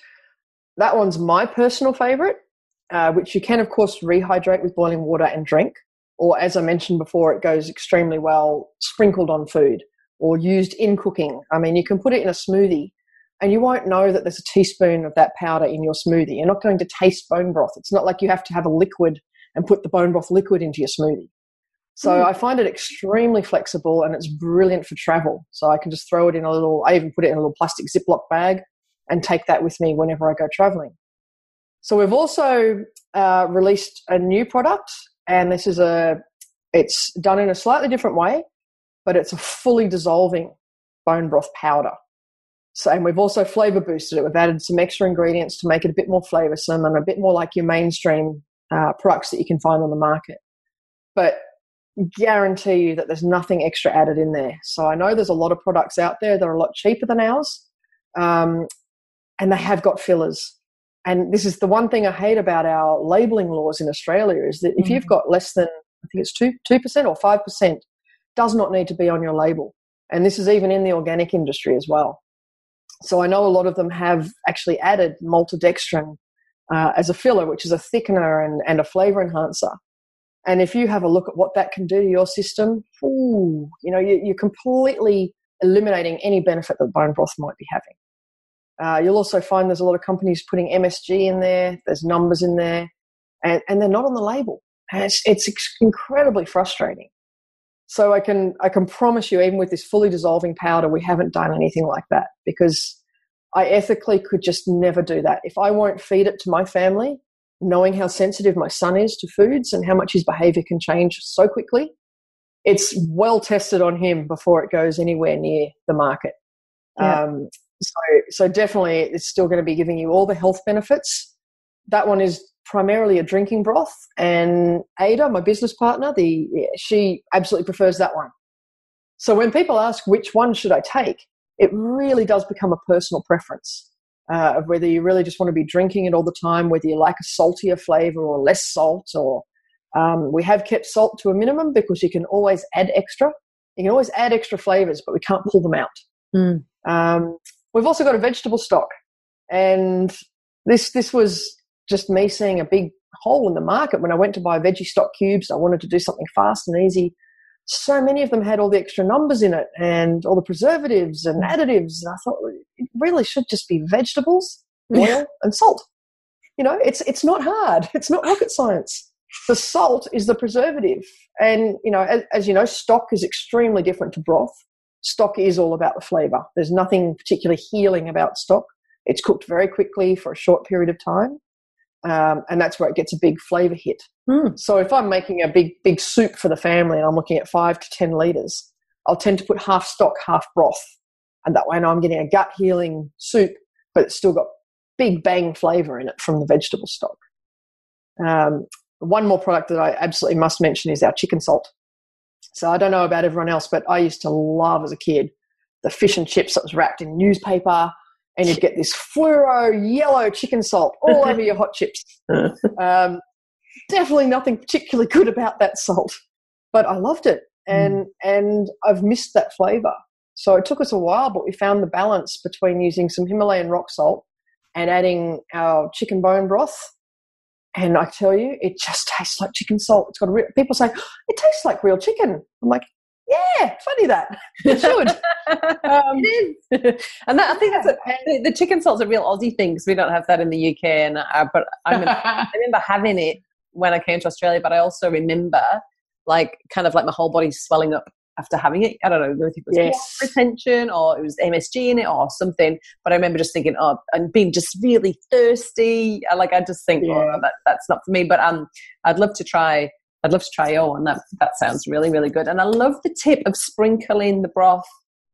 that one's my personal favorite, uh, which you can, of course, rehydrate with boiling water and drink. Or, as I mentioned before, it goes extremely well sprinkled on food or used in cooking. I mean, you can put it in a smoothie and you won't know that there's a teaspoon of that powder in your smoothie. You're not going to taste bone broth. It's not like you have to have a liquid and put the bone broth liquid into your smoothie. So mm. I find it extremely flexible and it's brilliant for travel. So I can just throw it in a little, I even put it in a little plastic Ziploc bag and take that with me whenever I go traveling. So we've also uh, released a new product and this is a, it's done in a slightly different way but it's a fully dissolving bone broth powder. So, and we've also flavor boosted it. We've added some extra ingredients to make it a bit more flavorsome and a bit more like your mainstream uh, products that you can find on the market. But guarantee you that there's nothing extra added in there. So I know there's a lot of products out there that are a lot cheaper than ours, um, and they have got fillers. And this is the one thing I hate about our labeling laws in Australia is that if mm. you've got less than I think it's two two percent or five percent does not need to be on your label. And this is even in the organic industry as well. So I know a lot of them have actually added maltodextrin uh, as a filler, which is a thickener and, and a flavor enhancer. And if you have a look at what that can do to your system, ooh, you know, you, are completely eliminating any benefit that bone broth might be having. Uh, you'll also find there's a lot of companies putting MSG in there, there's numbers in there, and, and they're not on the label. And it's, it's incredibly frustrating. So I can I can promise you, even with this fully dissolving powder, we haven't done anything like that because I ethically could just never do that. If I won't feed it to my family, knowing how sensitive my son is to foods and how much his behavior can change so quickly, it's well tested on him before it goes anywhere near the market. Yeah. Um, so, so definitely, it's still going to be giving you all the health benefits. That one is primarily a drinking broth, and Ada, my business partner, the she absolutely prefers that one. So when people ask which one should I take, it really does become a personal preference uh, of whether you really just want to be drinking it all the time, whether you like a saltier flavor or less salt, or um, we have kept salt to a minimum because you can always add extra. You can always add extra flavors, but we can't pull them out. Mm. Um, we've also got a vegetable stock, and this this was just me seeing a big hole in the market when I went to buy veggie stock cubes. I wanted to do something fast and easy. So many of them had all the extra numbers in it and all the preservatives and hmm. additives. And I thought it really should just be vegetables, oil, and salt. You know, it's it's not hard. It's not rocket science. The salt is the preservative, and you know, as, as you know, stock is extremely different to broth. Stock is all about the flavour. There's nothing particularly healing about stock. It's cooked very quickly for a short period of time um, and that's where it gets a big flavor hit. Mm. So if I'm making a big big soup for the family and I'm looking at five to ten liters, I'll tend to put half stock, half broth, and that way I know I'm getting a gut healing soup, but it's still got big bang flavor in it from the vegetable stock. Um, one more product that I absolutely must mention is our chicken salt. So I don't know about everyone else, but I used to love as a kid the fish and chips that was wrapped in newspaper and you'd get this fluoro yellow chicken salt all over your hot chips. Um, definitely nothing particularly good about that salt, but I loved it, and mm. and I've missed that flavour. So it took us a while, but we found the balance between using some Himalayan rock salt and adding our chicken bone broth. And I tell you, it just tastes like chicken salt. It's got a real, people say it tastes like real chicken. I'm like, yeah, funny that. It should. um, it is. and that, I think that's a, the, the, chicken salt's a real Aussie thing because we don't have that in the UK. And uh, but I remember, I remember having it when I came to Australia. But I also remember like kind of like my whole body swelling up after having it. I don't know if it was yes. retention or it was MSG in it or something. But I remember just thinking, oh, and being just really thirsty. Like I just think, oh, yeah. oh, that, that's not for me. But um, I'd love to try I'd love to try your one. That that sounds really really good. And I love the tip of sprinkling the broth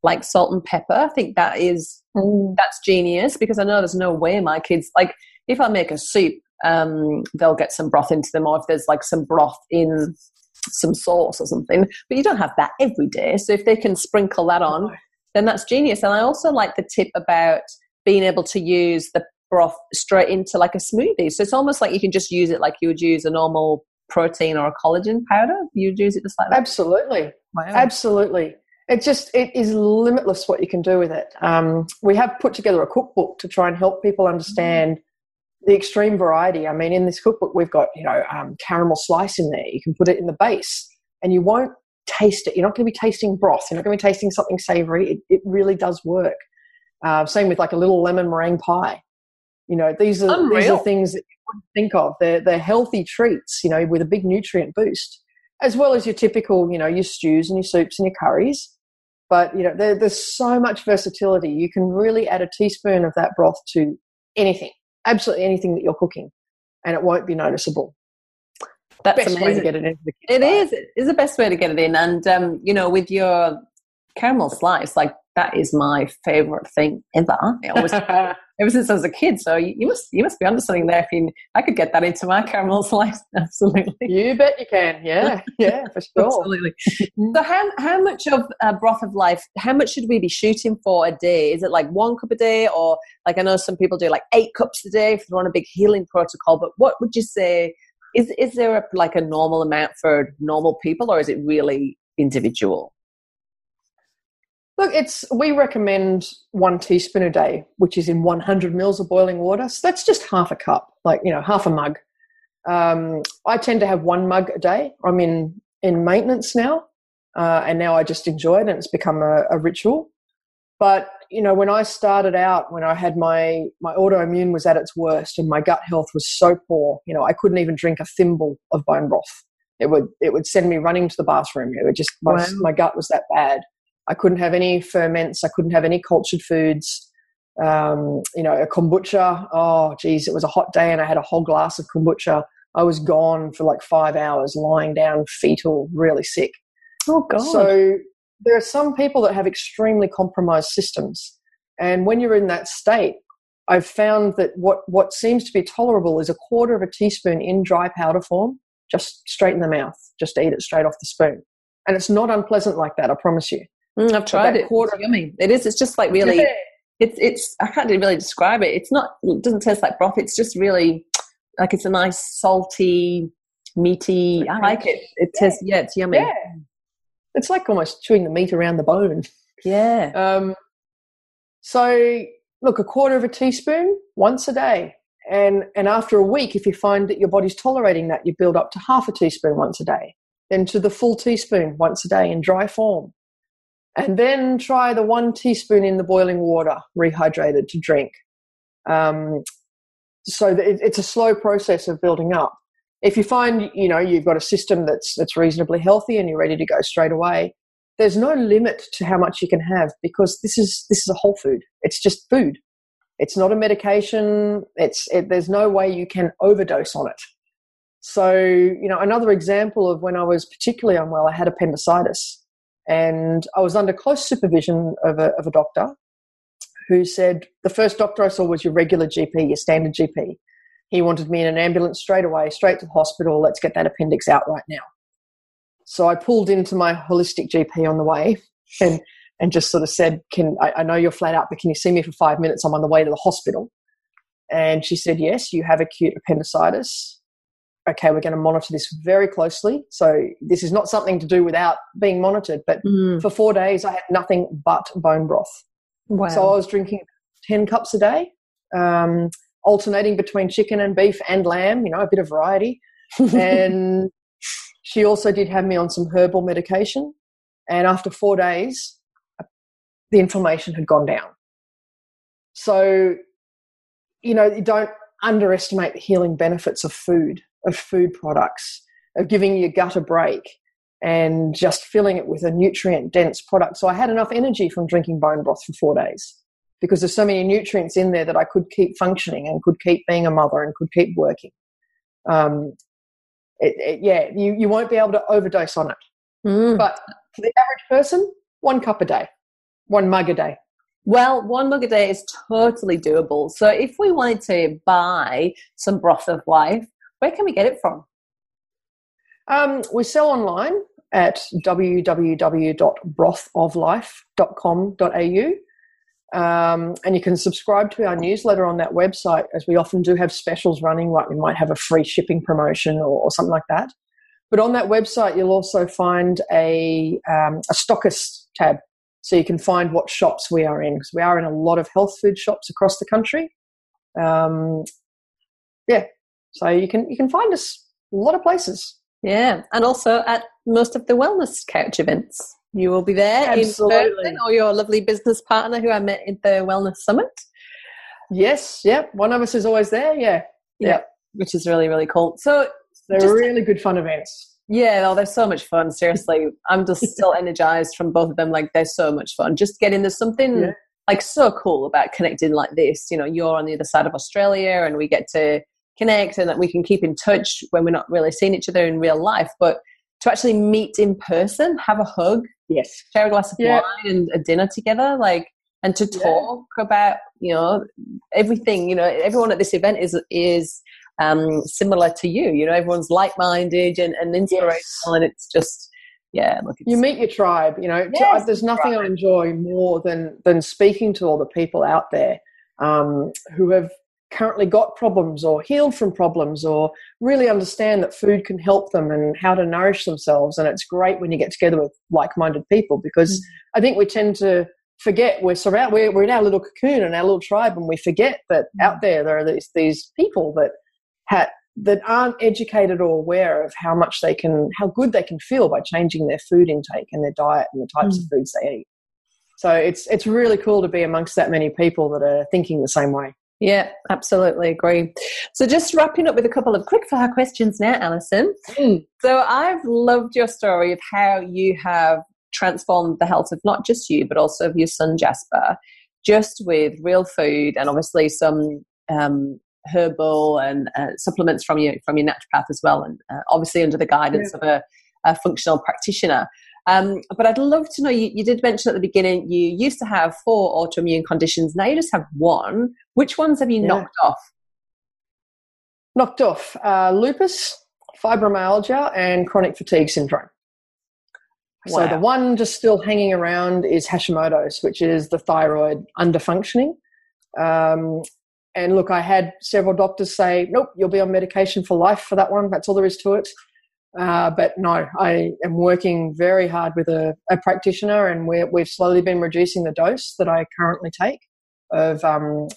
like salt and pepper. I think that is mm. that's genius because I know there's no way my kids like if I make a soup, um, they'll get some broth into them, or if there's like some broth in some sauce or something. But you don't have that every day, so if they can sprinkle that on, then that's genius. And I also like the tip about being able to use the broth straight into like a smoothie. So it's almost like you can just use it like you would use a normal protein or a collagen powder? You use it just like that? Absolutely. Wow. Absolutely. It just it is limitless what you can do with it. Um, we have put together a cookbook to try and help people understand the extreme variety. I mean, in this cookbook, we've got you know um, caramel slice in there. You can put it in the base, and you won't taste it. You're not going to be tasting broth. You're not going to be tasting something savory. It, it really does work. Uh, same with like a little lemon meringue pie. You know, these are Unreal. these are things that think of. They're they're healthy treats, you know, with a big nutrient boost, as well as your typical, you know, your stews and your soups and your curries. But you know, there, there's so much versatility. You can really add a teaspoon of that broth to anything, absolutely anything that you're cooking, and it won't be noticeable. That's best amazing. way to get it into the kitchen. It is. It is the best way to get it in, and um, you know, with your caramel slice, like that is my favorite thing ever. Always, ever since I was a kid. So you, you, must you must be onto something there. If you, I could get that into my caramel life, absolutely. You bet you can. Yeah, yeah, for sure. absolutely. So how how much of uh, broth of life? How much should we be shooting for a day? Is it like one cup a day, or like I know some people do like eight cups a day if they want a big healing protocol? But what would you say? Is is there a, like a normal amount for normal people, or is it really individual? Look, it's we recommend one teaspoon a day, which is in 100 mils of boiling water. So that's just half a cup, like you know, half a mug. Um, I tend to have one mug a day. I'm in in maintenance now, uh, and now I just enjoy it, and it's become a, a ritual. But you know, when I started out, when I had my my autoimmune was at its worst, and my gut health was so poor, you know, I couldn't even drink a thimble of bone broth. It would it would send me running to the bathroom. It would just my, Wow. my gut was that bad. I couldn't have any ferments. I couldn't have any cultured foods. Um, you know, a kombucha. Oh, geez, it was a hot day, and I had a whole glass of kombucha. I was gone for like five hours, lying down, fetal, really sick. Oh God. So there are some people that have extremely compromised systems, and when you're in that state, I've found that what what seems to be tolerable is a quarter of a teaspoon in dry powder form, just straight in the mouth, just eat it straight off the spoon, and it's not unpleasant like that. I promise you. Mm, I've tried it. quarter- It's yummy. It is. It's just like really. Yeah. It's it's. I can't really describe it. It's not. It doesn't taste like broth. It's just really like it's a nice salty, meaty. I like it. It tastes. Yeah, it's yummy. Yeah, it's like almost chewing the meat around the bone. Yeah. Um, so look, a quarter of a teaspoon once a day. And, and after a week, if you find that your body's tolerating that, you build up to half a teaspoon once a day, then to the full teaspoon once a day in dry form. And then try the one teaspoon in the boiling water, rehydrated to drink. Um, so it, it's a slow process of building up. If you find, you know, you've got a system that's, that's reasonably healthy and you're ready to go straight away, there's no limit to how much you can have because this is this is a whole food. It's just food. It's not a medication. It's it, there's no way you can overdose on it. So you know another example of when I was particularly unwell, I had appendicitis, and I was under close supervision of a of a doctor who said the first doctor I saw was your regular GP, your standard GP. He wanted me in an ambulance straight away, straight to the hospital. Let's get that appendix out right now. So I pulled into my holistic GP on the way and, and just sort of said, Can I, I know you're flat out, but can you see me for five minutes? I'm on the way to the hospital. And she said, Yes, you have acute appendicitis. Okay, we're going to monitor this very closely. So this is not something to do without being monitored. But Mm. for four days, I had nothing but bone broth. Wow. So I was drinking 10 cups a day, um, alternating between chicken and beef and lamb, you know, a bit of variety. and she also did have me on some herbal medication. And after four days, the inflammation had gone down. So, you know, you don't underestimate the healing benefits of food, of food products, of giving your gut a break and just filling it with a nutrient dense product. So I had enough energy from drinking bone broth for four days because there's so many nutrients in there that I could keep functioning and could keep being a mother and could keep working. Um, it, it, yeah, you, you won't be able to overdose on it. Mm. But for the average person, one cup a day, one mug a day. Well, one mug a day is totally doable. So if we wanted to buy some broth of life, where can we get it from? Um, we sell online at www.brothoflife.com.au. Um, and you can subscribe to our newsletter on that website, as we often do have specials running, like we might have a free shipping promotion or, or something like that. But on that website, you'll also find a, um, a stockist tab. So you can find what shops we are in, because we are in a lot of health food shops across the country. Um, yeah, so you can you can find us a lot of places. Yeah, and also at most of the wellness couch events. You will be there in Absolutely. person, or your lovely business partner who I met at the Wellness Summit. Yes, yep. One of us is always there. Yeah, Yeah, which is really really cool. So they're Just- really good fun events. yeah, oh, they're so much fun. Seriously, I'm just still energized from both of them. Like they're so much fun. Just getting there's something Yeah. like so cool about connecting like this. You know, you're on the other side of Australia, and we get to connect, and that we can keep in touch when we're not really seeing each other in real life, but to actually meet in person, have a hug, Yes, share a glass of Yeah. wine and a dinner together, like, and to Yeah. talk about, you know, everything. You know, everyone at this event is is um, similar to you. You know, everyone's like minded and, and inspirational, and it's just, yeah, look, you meet your tribe. You know, To- Yes, there's nothing I enjoy more than than speaking to all the people out there um, who have currently got problems or healed from problems or really understand that food can help them and how to nourish themselves. And it's great when you get together with like-minded people because mm. I think we tend to forget we're surround we're, we're in our little cocoon and our little tribe and we forget that mm. out there there are these these people that ha- that aren't educated or aware of how much they can how good they can feel by changing their food intake and their diet and the types of mm. foods they eat. So it's it's really cool to be amongst that many people that are thinking the same way Yeah, absolutely agree. So, just wrapping up with a couple of quick fire questions now, Alison. Mm. So, I've loved your story of how you have transformed the health of not just you, but also of your son Jasper, just with real food and obviously some um, herbal and uh, supplements from your from your naturopath as well, and uh, obviously under the guidance yeah. of a, a, functional practitioner. Um, but I'd love to know. You, you, did mention at the beginning you used to have four autoimmune conditions. Now you just have one. Which ones have you yeah. knocked off? Knocked off uh, lupus, fibromyalgia, and chronic fatigue syndrome. Wow. So the one just still hanging around is Hashimoto's, which is the thyroid underfunctioning. Um, and look, I had several doctors say, nope, you'll be on medication for life for that one. That's all there is to it. Uh, but no, I am working very hard with a, a practitioner, and we have slowly been reducing the dose that I currently take. Of um,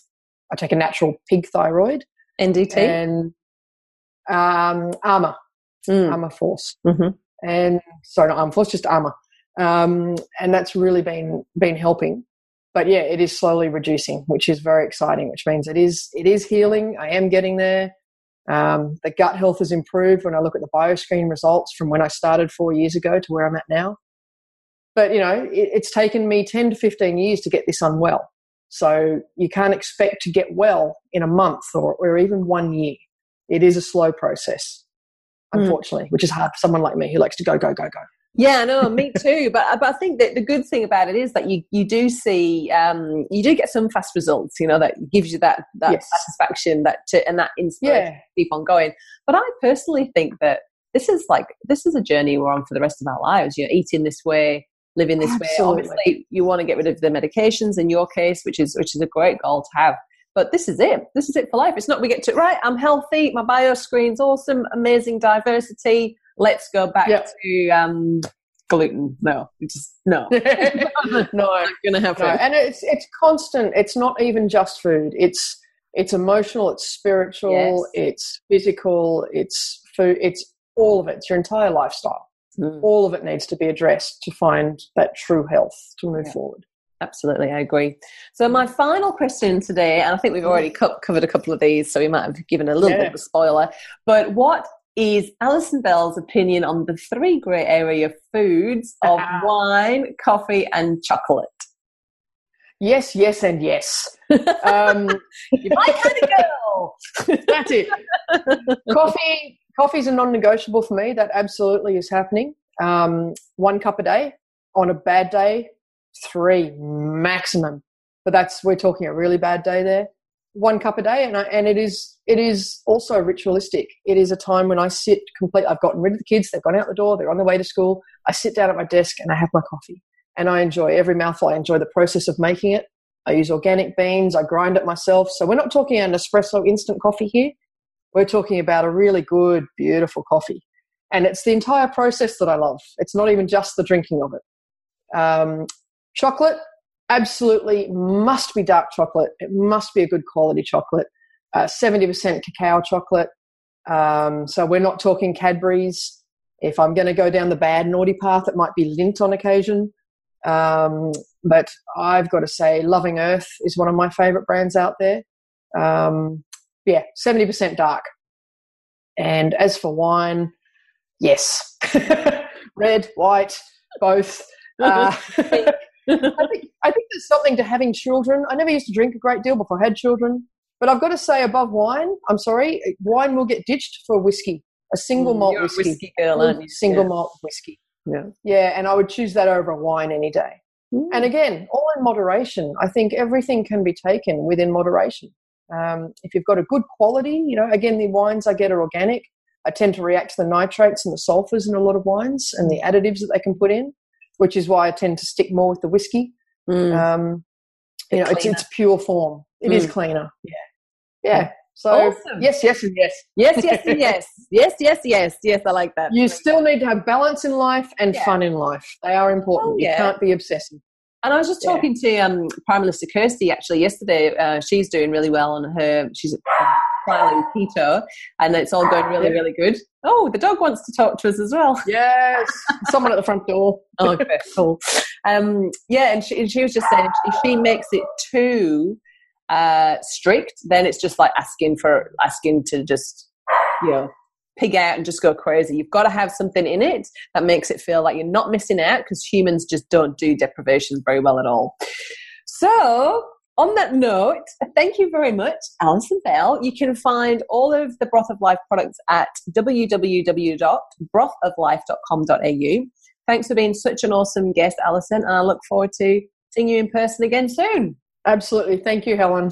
I take a natural pig thyroid, NDT, and um, Armour, mm. Armour Force, mm-hmm. and sorry, not Armour Force, just Armour, um, and that's really been been helping but yeah, it is slowly reducing, which is very exciting. Which means it is it is healing. I am getting there. Um, the gut health has improved when I look at the bioscreen results from when I started four years ago to where I'm at now. But you know, it, it's taken me ten to fifteen years to get this unwell. So you can't expect to get well in a month or, or even one year. It is a slow process, hmm. unfortunately, mm. which is hard for someone like me who likes to go, go, go, go. Yeah, no, me too. but but I think that the good thing about it is that you you do see um, you do get some fast results. You know that gives you that that yes. satisfaction that to, and that inspiration yeah. to keep on going. But I personally think that this is like this is a journey we're on for the rest of our lives. You're eating this way, living this Absolutely. way. Obviously, you want to get rid of the medications in your case, which is which is a great goal to have. But this is it. This is it for life. It's not we get to right. I'm healthy. My bio screen's awesome. Amazing diversity let's go back yep. to um, gluten. No, just no, no, not gonna happen. No. And it's it's constant. It's not even just food. It's it's emotional. It's spiritual. Yes. It's physical. It's food. It's all of it. It's your entire lifestyle. Mm. All of it needs to be addressed to find that true health to move yeah. forward. Absolutely, I agree. So my final question today, and I think we've already co- covered a couple of these, so we might have given a little yeah. bit of a spoiler. But what is Alison Bell's opinion on the three grey area foods of wine, coffee, and chocolate. Yes, yes, and yes. Um, you my kind of girl. That's it. Coffee, coffee's a non-negotiable for me. That absolutely is happening. Um, one cup a day. On a bad day, three maximum. But that's we're talking a really bad day there one cup a day, and I, and it is it is also ritualistic. It is a time when I sit complete. I've gotten rid of the kids; they've gone out the door. They're on their way to school. I sit down at my desk and I have my coffee, and I enjoy every mouthful. I enjoy the process of making it. I use organic beans. I grind it myself. So we're not talking an espresso instant coffee here. We're talking about a really good, beautiful coffee, and it's the entire process that I love. It's not even just the drinking of it. Um, chocolate absolutely must be dark chocolate. It must be a good quality chocolate. Uh, 70% cacao chocolate. Um, so we're not talking Cadbury's. If I'm going to go down the bad naughty path, it might be Lindt on occasion. Um, but I've got to say, Loving Earth is one of my favorite brands out there. Um, yeah, 70% dark. And as for wine, yes, red, white, both. Uh, I think I think there's something to having children. I never used to drink a great deal before I had children, but I've got to say, above wine, I'm sorry, wine will get ditched for whiskey, a single mm, malt whiskey, whiskey girl, aren't you? Single yeah. malt whiskey. Yeah, yeah, and I would choose that over a wine any day. Mm. And again, all in moderation. I think everything can be taken within moderation. Um, if you've got a good quality, you know, again, the wines I get are organic. I tend to react to the nitrates and the sulfurs in a lot of wines and the additives that they can put in which is why I tend to stick more with the whiskey. Mm. Um, you know, it's, it's pure form. It mm. is cleaner. Yeah. Yeah. So awesome. yes, yes, and yes. Yes, yes, and yes. Yes, yes, yes, yes. I like that. You still need to have balance in life and yeah. fun in life. They are important. Oh, yeah. You can't be obsessive. And I was just talking yeah. to um, Prime Minister Kirsty actually yesterday. Uh, she's doing really well on her. She's trialing keto, and it's all going really, really good. Oh, the dog wants to talk to us as well. Yes, someone at the front door. oh, okay, cool. Um, yeah, and she, she was just saying if she makes it too uh, strict, then it's just like asking for asking to just you know pig out and just go crazy. You've got to have something in it that makes it feel like you're not missing out because humans just don't do deprivation very well at all. So, on that note, thank you very much, Alison Bell. You can find all of the Broth of Life products at www.brothoflife.com.au. Thanks for being such an awesome guest, Alison, and I look forward to seeing you in person again soon. Absolutely. Thank you, Helen.